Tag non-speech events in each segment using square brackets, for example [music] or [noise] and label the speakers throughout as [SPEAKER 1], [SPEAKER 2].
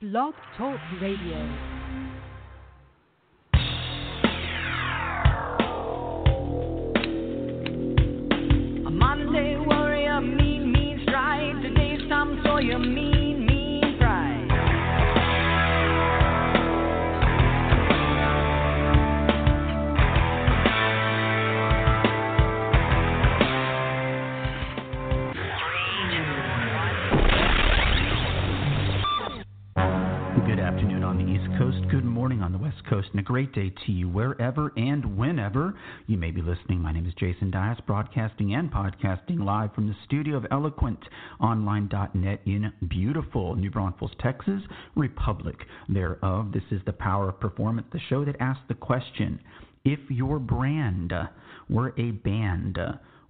[SPEAKER 1] Blog Talk Radio.
[SPEAKER 2] Morning on the West Coast, and a great day to you wherever and whenever you may be listening. My name is Jason Dias, broadcasting and podcasting live from the studio of eloquentonline.net in beautiful New Braunfels, Texas, Republic thereof. This is the Power of Performance, the show that asks the question if your brand were a band,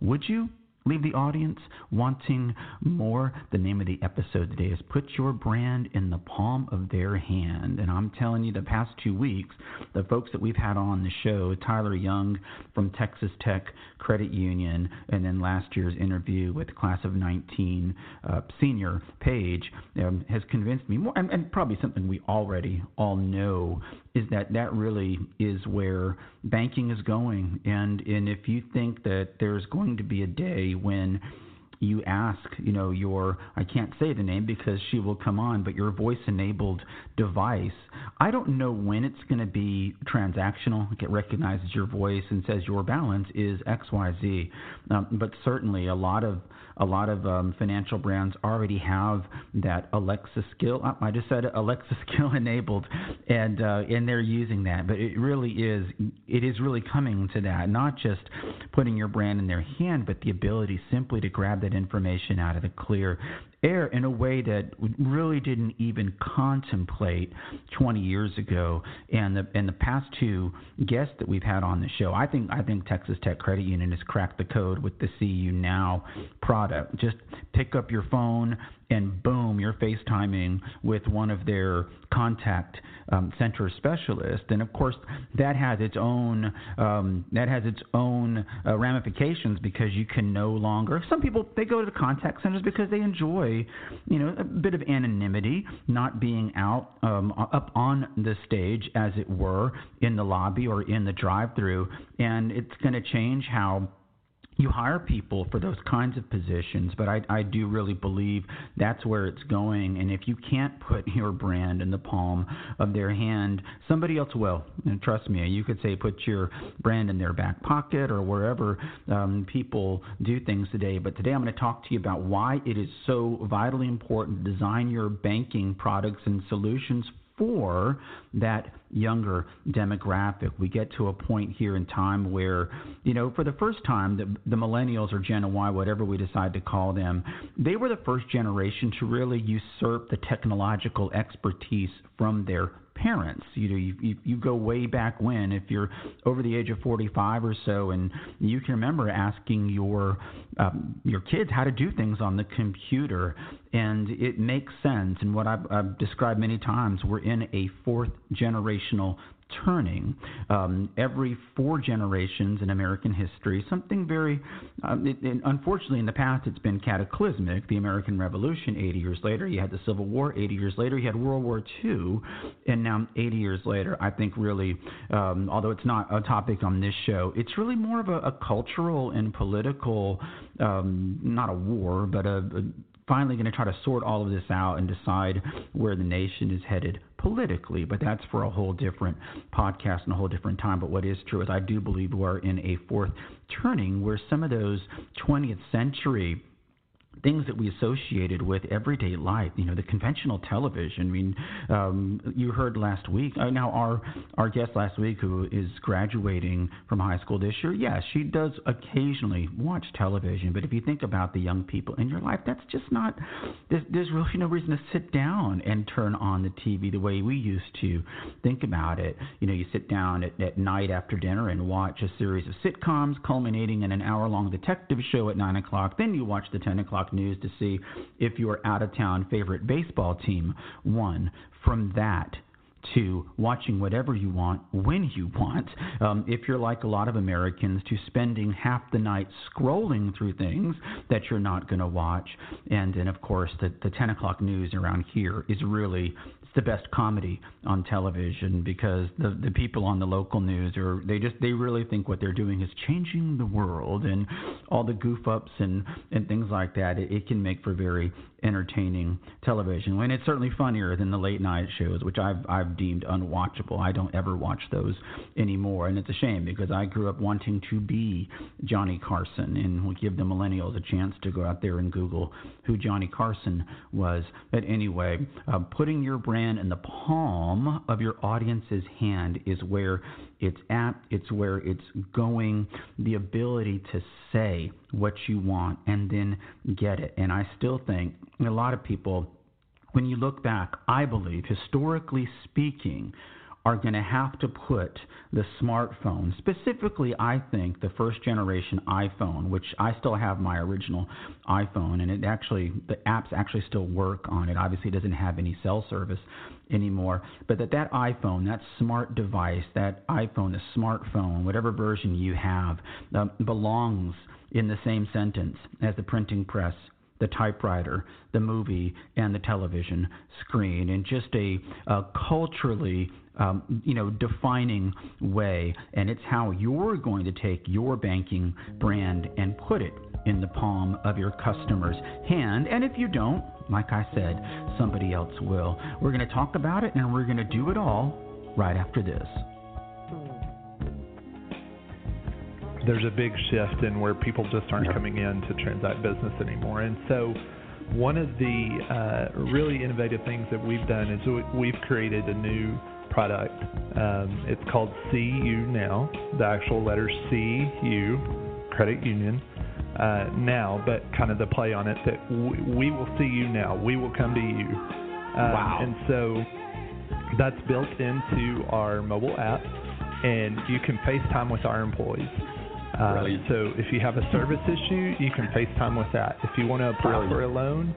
[SPEAKER 2] would you leave the audience wanting more. The name of the episode today is Put Your Brand in the Palm of Their Hand. And I'm telling you, the past two weeks, the folks that we've had on the show, Tyler Young from Texas Tech Credit Union, and then last year's interview with Class of 19 uh, Senior Page, um, has convinced me more, and, and probably something we already all know, is that that really is where banking is going. And, and if you think that there's going to be a day when you ask, you know, your I can't say the name because she will come on, but your voice enabled device. I don't know when it's going to be transactional. It recognizes your voice and says your balance is X Y Z. Um, but certainly a lot of a lot of um, financial brands already have that Alexa skill. I just said Alexa [laughs] skill enabled, and uh, and they're using that. But it really is it is really coming to that, not just putting your brand in their hand, but the ability simply to grab that information out of the clear air in a way that really didn't even contemplate 20 years ago. And the and the past two guests that we've had on the show, I think I think Texas Tech Credit Union has cracked the code with the CU Now product. Just pick up your phone and boom, you're FaceTiming with one of their contact um, center specialists, and of course that has its own um, that has its own uh, ramifications because you can no longer. Some people they go to the contact centers because they enjoy, you know, a bit of anonymity, not being out um, up on the stage, as it were, in the lobby or in the drive-through, and it's going to change how you hire people for those kinds of positions, but I, I do really believe that's where it's going. And if you can't put your brand in the palm of their hand, somebody else will. And trust me, you could say put your brand in their back pocket or wherever um, people do things today. But today I'm going to talk to you about why it is so vitally important to design your banking products and solutions for that younger demographic. We get to a point here in time where, you know, for the first time, the, the millennials or Gen Y, whatever we decide to call them, they were the first generation to really usurp the technological expertise from their parents. You know, you, you, you go way back when, if you're over the age of 45 or so, and you can remember asking your um, your kids how to do things on the computer, and it makes sense. And what I've, I've described many times, we're in a fourth generational turning. Um, every four generations in American history, something very, um, it, it, unfortunately, in the past, it's been cataclysmic. The American Revolution, 80 years later, you had the Civil War, 80 years later, you had World War II, and now 80 years later, I think really, um, although it's not a topic on this show, it's really more of a, a cultural and political, um, not a war, but a, a finally going to try to sort all of this out and decide where the nation is headed politically, but that's for a whole different podcast and a whole different time. But what is true is I do believe we're in a fourth turning where some of those 20th century things that we associated with everyday life. You know, the conventional television. I mean, um, you heard last week. Uh, now, our our guest last week, who is graduating from high school this year, yes, she does occasionally watch television. But if you think about the young people in your life, that's just not. There's, there's really no reason to sit down and turn on the TV the way we used to. Think about it. You know, you sit down at, at night after dinner and watch a series of sitcoms, culminating in an hour-long detective show at nine o'clock. Then you watch the ten o'clock news to see if your out of town favorite baseball team won. From that, to watching whatever you want when you want. Um, if you're like a lot of Americans, to spending half the night scrolling through things that you're not going to watch. And then, of course, the, the 10 o'clock news around here is really the best comedy on television because the the people on the local news are they just they really think what they're doing is changing the world and all the goof ups and and things like that. It, it can make for very entertaining television. And it's certainly funnier than the late night shows, which I've I've deemed unwatchable. I don't ever watch those anymore, and it's a shame because I grew up wanting to be Johnny Carson, and we give the millennials a chance to go out there and Google who Johnny Carson was. But anyway, uh, putting your brand in the palm of your audience's hand is where it's at, it's where it's going, the ability to say what you want and then get it. And I still think a lot of people, when you look back, I believe, historically speaking, are going to have to put the smartphone, specifically, I think, the first generation iPhone, which I still have my original iPhone, and it actually, the apps actually still work on it. Obviously, it doesn't have any cell service anymore, but that that iPhone, that smart device, that iPhone, the smartphone, whatever version you have, uh, belongs in the same sentence as the printing press the typewriter, the movie, and the television screen and just a, a culturally um, you know, defining way, and it's how you're going to take your banking brand and put it in the palm of your customer's hand. And if you don't, like I said, somebody else will. We're going to talk about it, and we're going to do it all right after this.
[SPEAKER 3] There's a big shift in where people just aren't coming in to transact business anymore, and so one of the uh, really innovative things that we've done is we've created a new product. Um, it's called CU Now, the actual letter CU, Credit Union. Uh, now, but kind of the play on it that w- we will see you now. We will come to you.
[SPEAKER 2] Um, wow.
[SPEAKER 3] And so that's built into our mobile app, and you can FaceTime with our employees.
[SPEAKER 2] Uh,
[SPEAKER 3] so if you have a service issue, you can FaceTime with that. If you want to apply
[SPEAKER 2] Brilliant.
[SPEAKER 3] for a loan,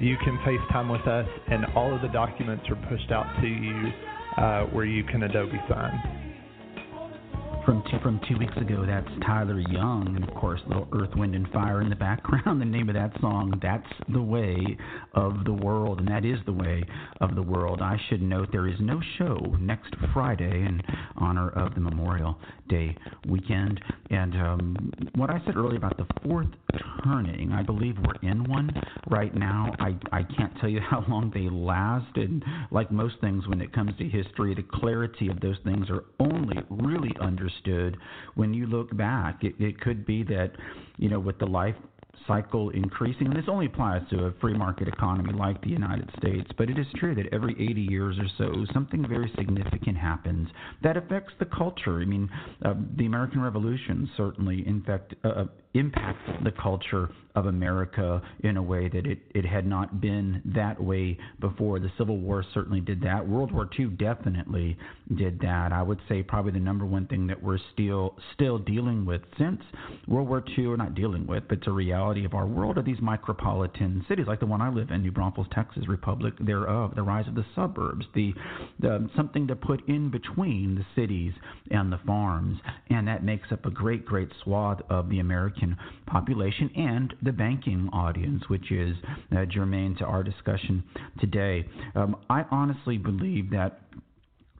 [SPEAKER 3] you can FaceTime with us, and all of the documents are pushed out to you uh, where you can Adobe sign.
[SPEAKER 2] From two, from two weeks ago, that's Tyler Young, and of course, little Earth, Wind, and Fire in the background. [laughs] The name of that song, That's the Way of the World, and that is the way of the world. I should note there is no show next Friday in honor of the Memorial Day weekend. And um, what I said earlier about the fourth turning, I believe we're in one right now. I, I can't tell you [laughs] how long they last, and like most things when it comes to history, the clarity of those things are only really understood understood when you look back. It, it could be that, you know, with the life cycle increasing, and this only applies to a free market economy like the United States, but it is true that every 80 years or so, something very significant happens that affects the culture. I mean, uh, the American Revolution certainly infect, uh, uh impacts the culture of America in a way that it, it had not been that way before. The Civil War certainly did that. World War II definitely did that. I would say probably the number one thing that we're still still dealing with since World War II, or not dealing with, but it's a reality of our world, are these micropolitan cities like the one I live in, New Braunfels, Texas, Republic thereof, the rise of the suburbs, the, the something to put in between the cities and the farms, and that makes up a great, great swath of the American population and the banking audience, which is uh, germane to our discussion today. Um, I honestly believe that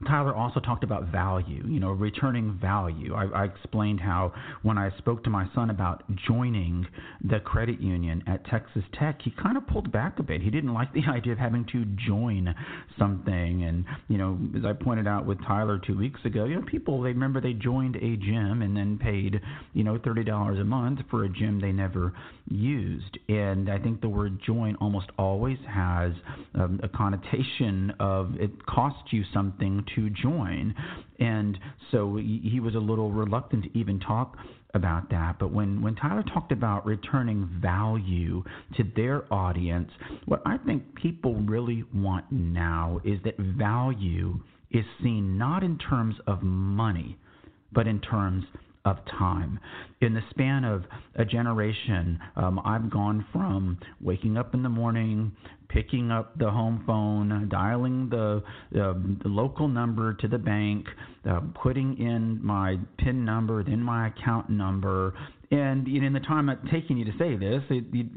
[SPEAKER 2] Tyler also talked about value, you know, returning value. I, I, explained how when I spoke to my son about joining the credit union at Texas Tech, he kind of pulled back a bit. He didn't like the [laughs] idea of having to join something. And, you know, as I pointed out with Tyler two weeks ago, you know, people, they remember they joined a gym and then paid, you know, $30 a month for a gym they never used. And I think the word join almost always has um, a connotation of it costs you something to join. And so he was a little reluctant to even talk about that. But when, when Tyler talked about returning value to their audience, what I think people really want now is that value is seen not in terms of money, but in terms of time. In the span of a generation, um, I've gone from waking up in the morning, picking up the home phone, dialing the, uh, the local number to the bank, uh, putting in my PIN number, then my account number, and in the time it's taking you to say this, it, you,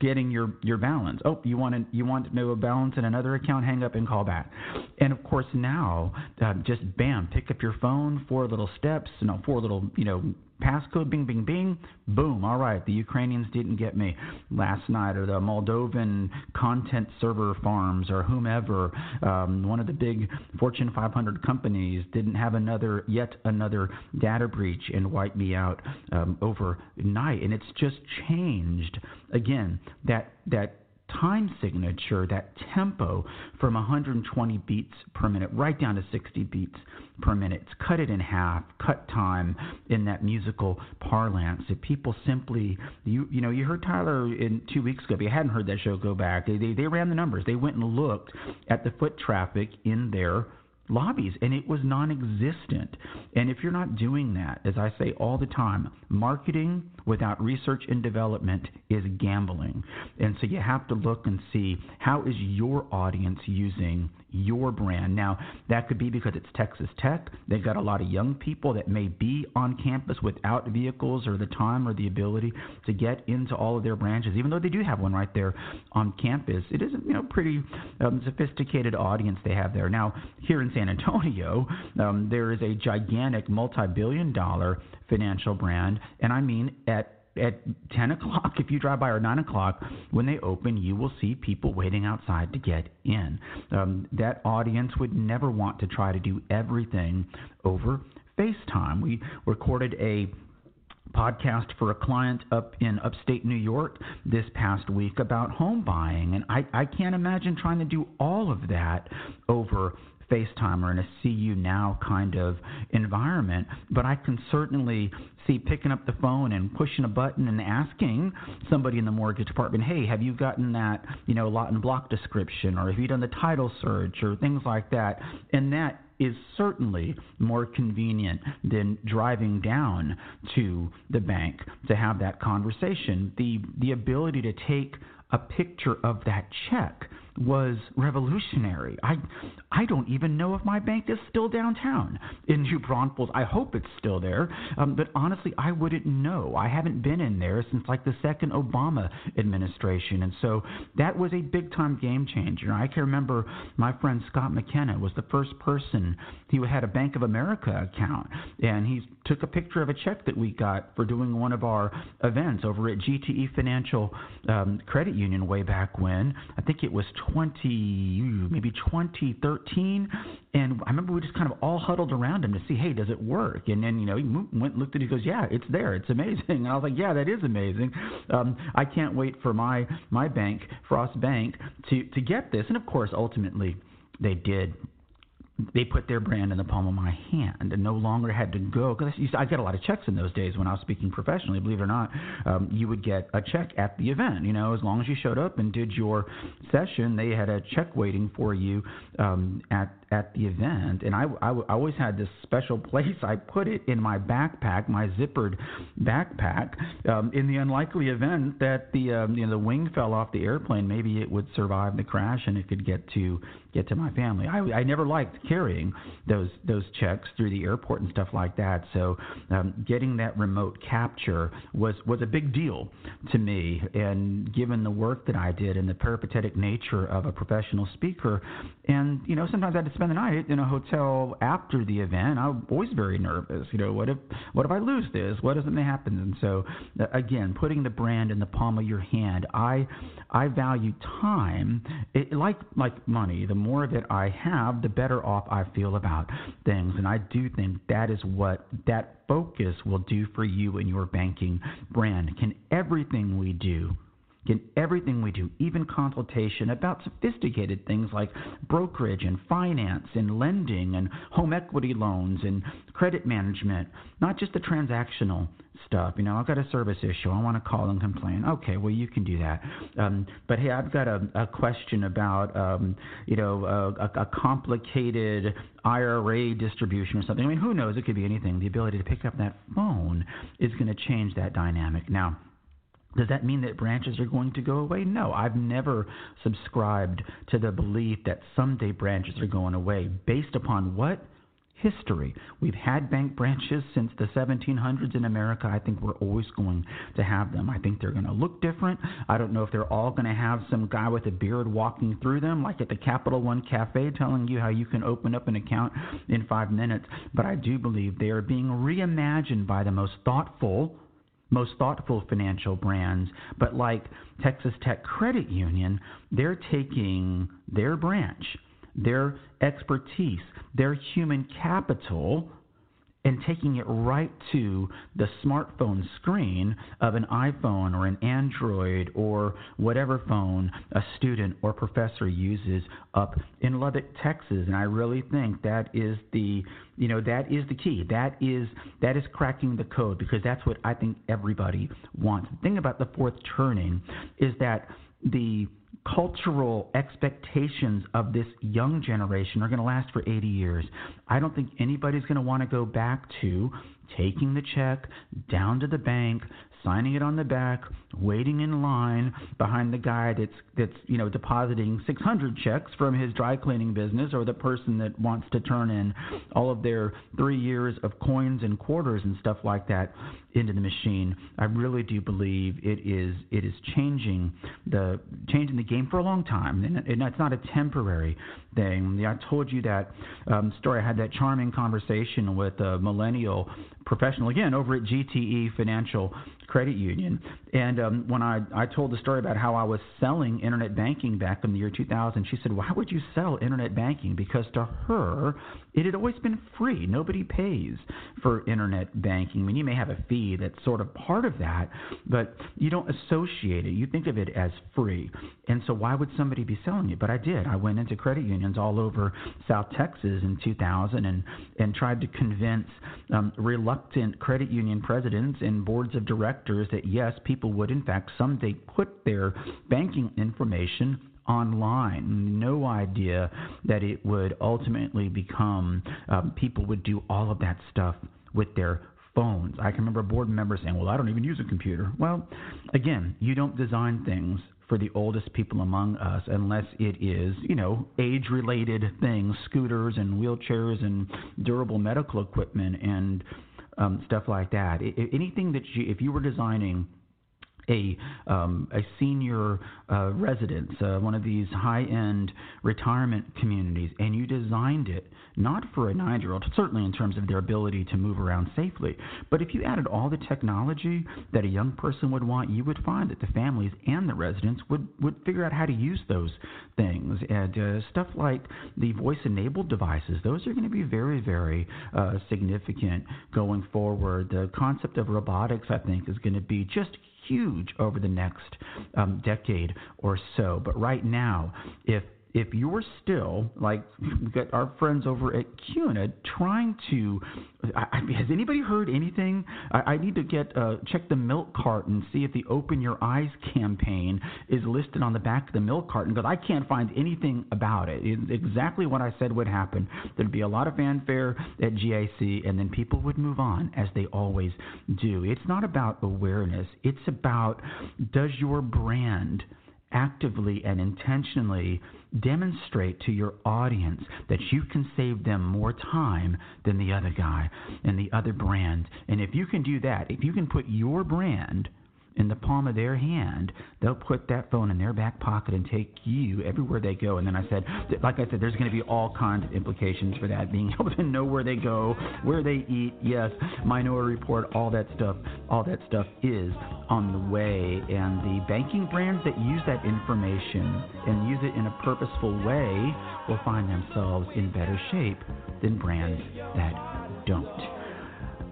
[SPEAKER 2] getting your your balance. Oh, you want to you want to know a balance in another account? Hang up and call back. And of course now, uh, just bam, pick up your phone, four little steps, you know, four little you know passcode, bing, bing, bing, boom. All right, the Ukrainians didn't get me last night, or the Moldovan content server farms, or whomever. Um, one of the big Fortune 500 companies didn't have another, yet another data breach and wipe me out um, overnight. And it's just changed again that that time signature, that tempo from 120 beats per minute right down to 60 beats per minute. It's cut it in half, cut time in that musical parlance. If people simply, you you know, you heard Tyler in two weeks ago. If you hadn't heard that show, go back. They they, they ran the numbers. They went and looked at the foot traffic in their lobbies, and it was non existent. And if you're not doing that, as I say all the time, marketing without research and development is gambling. And so you have to look and see how is your audience using your brand. Now, that could be because it's Texas Tech. They've got a lot of young people that may be on campus without vehicles or the time or the ability to get into all of their branches, even though they do have one right there on campus. It is a you know pretty um, sophisticated audience they have there. Now, here in San Antonio, um, there is a gigantic multi-billion-dollar financial brand, and I mean at at 10 o'clock, if you drive by, or 9 o'clock, when they open, you will see people waiting outside to get in. Um, that audience would never want to try to do everything over FaceTime. We recorded a podcast for a client up in upstate New York this past week about home buying. And I, I can't imagine trying to do all of that over FaceTime or in a see you now kind of environment, but I can certainly see picking up the phone and pushing a button and asking somebody in the mortgage department, "Hey, have you gotten that, you know, lot and block description or have you done the title search or things like that?" And that is certainly more convenient than driving down to the bank to have that conversation. The the ability to take a picture of that check was revolutionary. I I don't even know if my bank is still downtown in New Braunfels. I hope it's still there, um, but honestly, I wouldn't know. I haven't been in there since like the second Obama administration, and so that was a big time game changer. I can remember my friend Scott McKenna was the first person. He had a Bank of America account, and he took a picture of a check that we got for doing one of our events over at GTE Financial um, Credit Union way back when. I think it was 20, maybe 2013, and I remember we just kind of all huddled around him to see, hey, does it work? And then you know he went and looked at it. He goes, yeah, it's there. It's amazing. [laughs] And I was like, yeah, that is amazing. Um, I can't wait for my my bank, Frost Bank, to to get this. And of course, ultimately, they did they put their brand in the palm of my hand and no longer had to go because I got a lot of checks in those days when I was speaking professionally. Believe it or not, um, you would get a check at the event. You know, as long as you showed up and did your session, they had a check waiting for you um, at at the event, and I, I, I always had this special place. I put it in my backpack, my zippered backpack. Um, in the unlikely event that the um, you know the wing fell off the airplane, maybe it would survive the crash and it could get to get to my family. I, I never liked carrying those those checks through the airport and stuff like that. So um, getting that remote capture was was a big deal to me. And given the work that I did and the peripatetic nature of a professional speaker, and you know sometimes I to spend the night in a hotel after the event. I'm always very nervous. You know, what if what if I lose this? What if something happens? And so, uh, again, putting the brand in the palm of your hand. I I value time. It, like like money. The more of it I have, the better off I feel about things. And I do think that is what that focus will do for you and your banking brand. Can everything we do in everything we do, even consultation about sophisticated things like brokerage and finance and lending and home equity loans and credit management, not just the transactional stuff. You know, I've got a service issue. I want to call and complain. Okay, well, you can do that. Um, but hey, I've got a, a question about, um, you know, a, a complicated IRA distribution or something. I mean, who knows? It could be anything. The ability to pick up that phone is going to change that dynamic. Now, does that mean that branches are going to go away? No, I've never subscribed to the belief that someday branches are going away. Based upon what? History. We've had bank branches since the 1700s in America. I think we're always going to have them. I think they're going to look different. I don't know if they're all going to have some guy with a beard walking through them, like at the Capital One Cafe, telling you how you can open up an account in five minutes. But I do believe they are being reimagined by the most thoughtful most thoughtful financial brands, but like Texas Tech Credit Union, they're taking their branch, their expertise, their human capital, and taking it right to the smartphone screen of an iPhone or an Android or whatever phone a student or professor uses up in Lubbock, Texas. And I really think that is the you know that is the key. That is that is cracking the code because that's what I think everybody wants. The thing about the fourth turning is that the cultural expectations of this young generation are going to last for 80 years. I don't think anybody's going to want to go back to taking the check down to the bank, signing it on the back, waiting in line behind the guy that's that's you know depositing 600 checks from his dry cleaning business, or the person that wants to turn in all of their three years of coins and quarters and stuff like that into the machine. I really do believe it is it is changing the changing the game for a long time, and it's not a temporary thing. I told you that um, story. I had that charming conversation with a millennial professional again over at GTE Financial Credit Union, and um, when I I told the story about how I was selling internet banking back in the year 2000, she said, "Why would you sell internet banking?" Because to her, it had always been free. Nobody pays for internet banking. I mean, you may have a fee that's sort of part of that, but you don't associate it. You think of it as free. And so why would somebody be selling it? But I did. I went into credit unions all over South Texas in 2000 and and tried to convince um, reluctant credit union presidents and boards of directors that yes, people would in fact someday put their banking information online. No idea that it would ultimately become um, people would do all of that stuff with their phones. I can remember a board member saying, "Well, I don't even use a computer." Well, again, you don't design things for the oldest people among us unless it is, you know, age-related things, scooters and wheelchairs and durable medical equipment and um, stuff like that. I, anything that you, if you were designing a um, a senior uh, residence, uh, one of these high-end retirement communities, and you designed it not for a nine-year-old, certainly in terms of their ability to move around safely, but if you added all the technology that a young person would want, you would find that the families and the residents would would figure out how to use those things. And uh, stuff like the voice-enabled devices, those are going to be very, very uh, significant going forward. The concept of robotics, I think, is going to be just huge over the next um, decade or so. But right now, if if you're still like we got our friends over at CUNA trying to, I, has anybody heard anything? I, I need to get uh, check the milk carton, see if the Open Your Eyes campaign is listed on the back of the milk carton because I can't find anything about it. It's exactly what I said would happen. There'd be a lot of fanfare at GAC, and then people would move on as they always do. It's not about awareness. It's about does your brand actively and intentionally demonstrate to your audience that you can save them more time than the other guy and the other brand. And if you can do that, if you can put your brand in the palm of their hand, they'll put that phone in their back pocket and take you everywhere they go. And then I said, like I said, there's going to be all kinds of implications for that. Being [laughs] able to know where they go, where they eat, yes, minority report, all that stuff, all that stuff is on the way. And the banking brands that use that information and use it in a purposeful way will find themselves in better shape than brands that don't.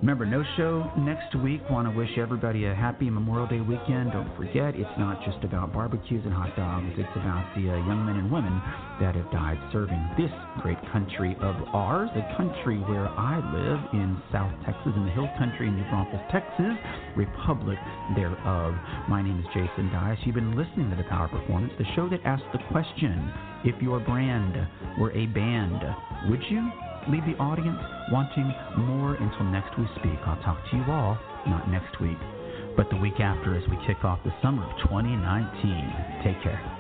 [SPEAKER 2] Remember, no show next week. Want to wish everybody a happy Memorial Day weekend. Don't forget, it's not just about barbecues and hot dogs. It's about the uh, young men and women that have died serving this great country of ours, a country where I live in South Texas, in the Hill Country in New Braunfels, Texas, Republic thereof. My name is Jason Dias. You've been listening to the Power Performance, the show that asks the question: If your brand were a band, would you? Leave the audience wanting more until next we speak. I'll talk to you all, not next week, but the week after as we kick off the summer of 2019. Take care.